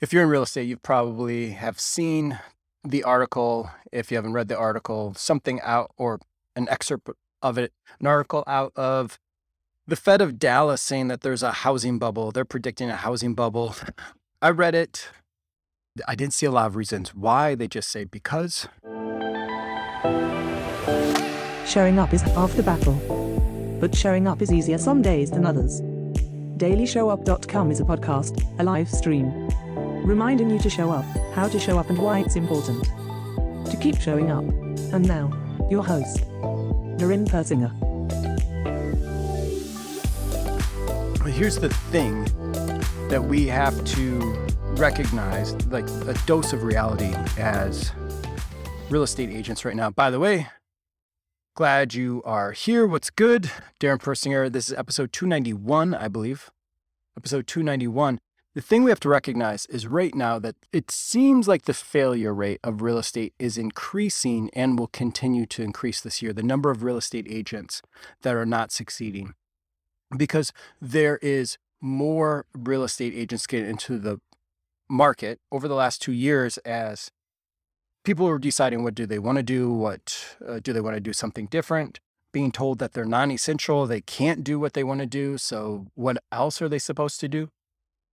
if you're in real estate, you probably have seen the article. If you haven't read the article, something out or an excerpt of it, an article out of the Fed of Dallas saying that there's a housing bubble. They're predicting a housing bubble. I read it. I didn't see a lot of reasons why. They just say because. Showing up is half the battle. But showing up is easier some days than others. DailyShowUp.com is a podcast, a live stream, reminding you to show up, how to show up, and why it's important to keep showing up. And now, your host, Darren Persinger. Here's the thing that we have to recognize like a dose of reality as real estate agents right now. By the way, glad you are here. What's good? Darren Persinger. This is episode 291, I believe. Episode 291. The thing we have to recognize is right now that it seems like the failure rate of real estate is increasing and will continue to increase this year. The number of real estate agents that are not succeeding because there is more real estate agents getting into the market over the last two years as people are deciding what do they want to do what uh, do they want to do something different being told that they're non-essential they can't do what they want to do so what else are they supposed to do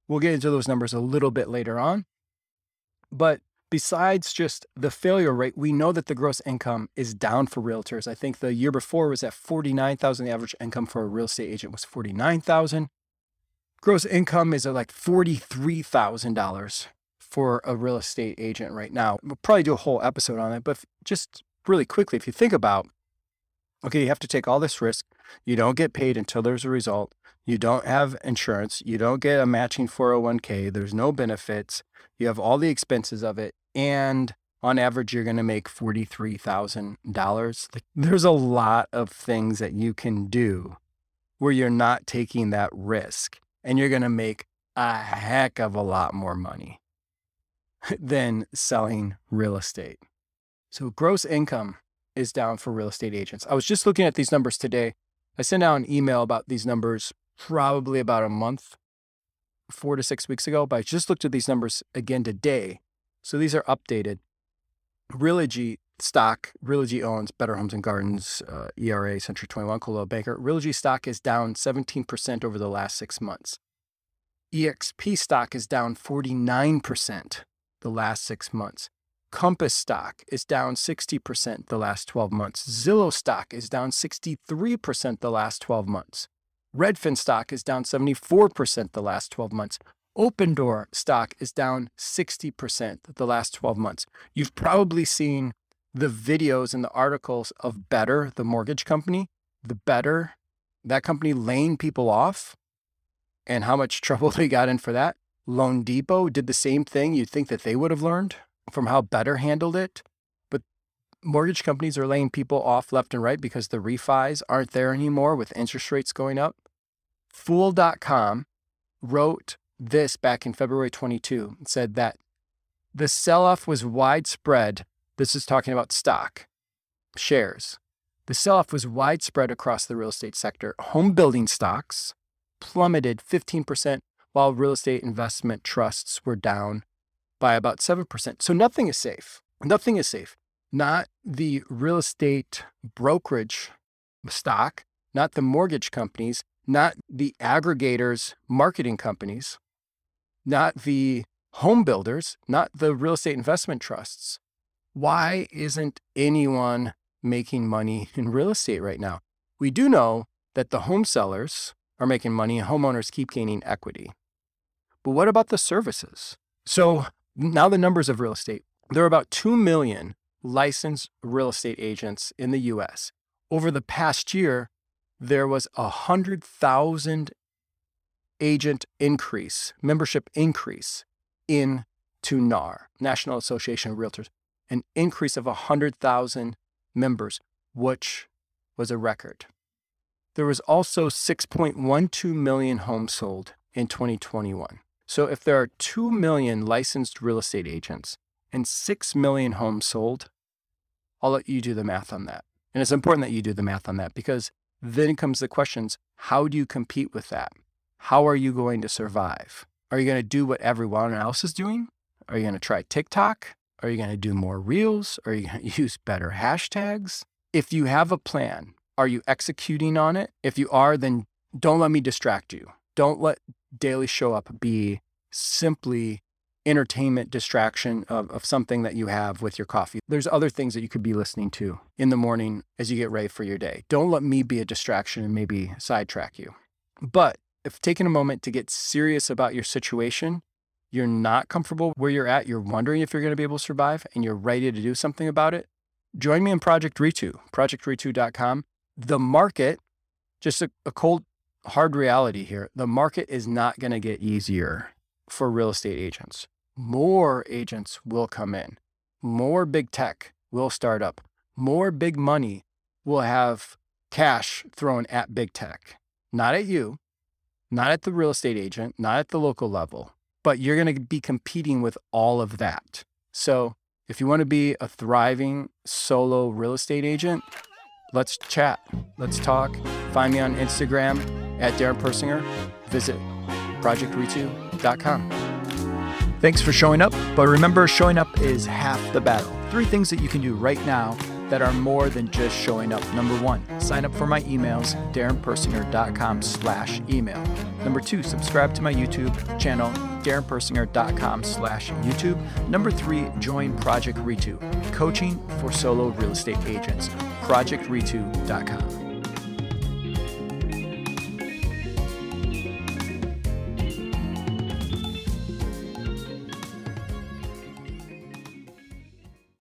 we'll get into those numbers a little bit later on. But besides just the failure rate we know that the gross income is down for realtors. I think the year before was at 49000 the average income for a real estate agent was 49000 gross income is at like $43,000 for a real estate agent right now. We'll probably do a whole episode on it, but just really quickly, if you think about, okay, you have to take all this risk. You don't get paid until there's a result. You don't have insurance. You don't get a matching 401k. There's no benefits. You have all the expenses of it. And on average, you're going to make $43,000. There's a lot of things that you can do where you're not taking that risk and you're going to make a heck of a lot more money than selling real estate. So, gross income is down for real estate agents. I was just looking at these numbers today. I sent out an email about these numbers probably about a month, four to six weeks ago, but I just looked at these numbers again today. So these are updated. Realogy stock, Realogy owns Better Homes and Gardens, uh, ERA, Century 21, Coldwell Banker. Realogy stock is down 17% over the last six months. EXP stock is down 49% the last six months. Compass stock is down 60% the last 12 months. Zillow stock is down 63% the last 12 months. Redfin stock is down 74% the last 12 months. Opendoor stock is down 60% the last 12 months. You've probably seen the videos and the articles of Better, the mortgage company, the Better, that company laying people off and how much trouble they got in for that. Loan Depot did the same thing. You'd think that they would have learned from how Better handled it. But mortgage companies are laying people off left and right because the refis aren't there anymore with interest rates going up. Fool.com wrote this back in February 22. It said that the sell off was widespread this is talking about stock, shares. The sell off was widespread across the real estate sector. Home building stocks plummeted 15%, while real estate investment trusts were down by about 7%. So nothing is safe. Nothing is safe. Not the real estate brokerage stock, not the mortgage companies, not the aggregators marketing companies, not the home builders, not the real estate investment trusts why isn't anyone making money in real estate right now? We do know that the home sellers are making money and homeowners keep gaining equity. But what about the services? So now the numbers of real estate. There are about 2 million licensed real estate agents in the US. Over the past year, there was a 100,000 agent increase, membership increase in to NAR, National Association of Realtors an increase of 100,000 members, which was a record. There was also 6.12 million homes sold in 2021. So if there are 2 million licensed real estate agents and 6 million homes sold, I'll let you do the math on that. And it's important that you do the math on that because then comes the questions how do you compete with that? How are you going to survive? Are you going to do what everyone else is doing? Are you going to try TikTok? Are you going to do more reels? Are you going to use better hashtags? If you have a plan, are you executing on it? If you are, then don't let me distract you. Don't let daily show up be simply entertainment distraction of, of something that you have with your coffee. There's other things that you could be listening to in the morning as you get ready for your day. Don't let me be a distraction and maybe sidetrack you. But if taking a moment to get serious about your situation, you're not comfortable where you're at, you're wondering if you're going to be able to survive, and you're ready to do something about it, join me in Project Ritu, projectritu.com. The market, just a, a cold, hard reality here, the market is not going to get easier for real estate agents. More agents will come in, more big tech will start up, more big money will have cash thrown at big tech, not at you, not at the real estate agent, not at the local level, but you're going to be competing with all of that. So if you want to be a thriving solo real estate agent, let's chat. Let's talk. Find me on Instagram at Darren Persinger. Visit projectritu.com. Thanks for showing up, but remember, showing up is half the battle. Three things that you can do right now that are more than just showing up. Number one, sign up for my emails, darrenpersinger.com slash email. Number two, subscribe to my YouTube channel, darrenpersinger.com slash YouTube. Number three, join Project Ritu, coaching for solo real estate agents, projectritu.com.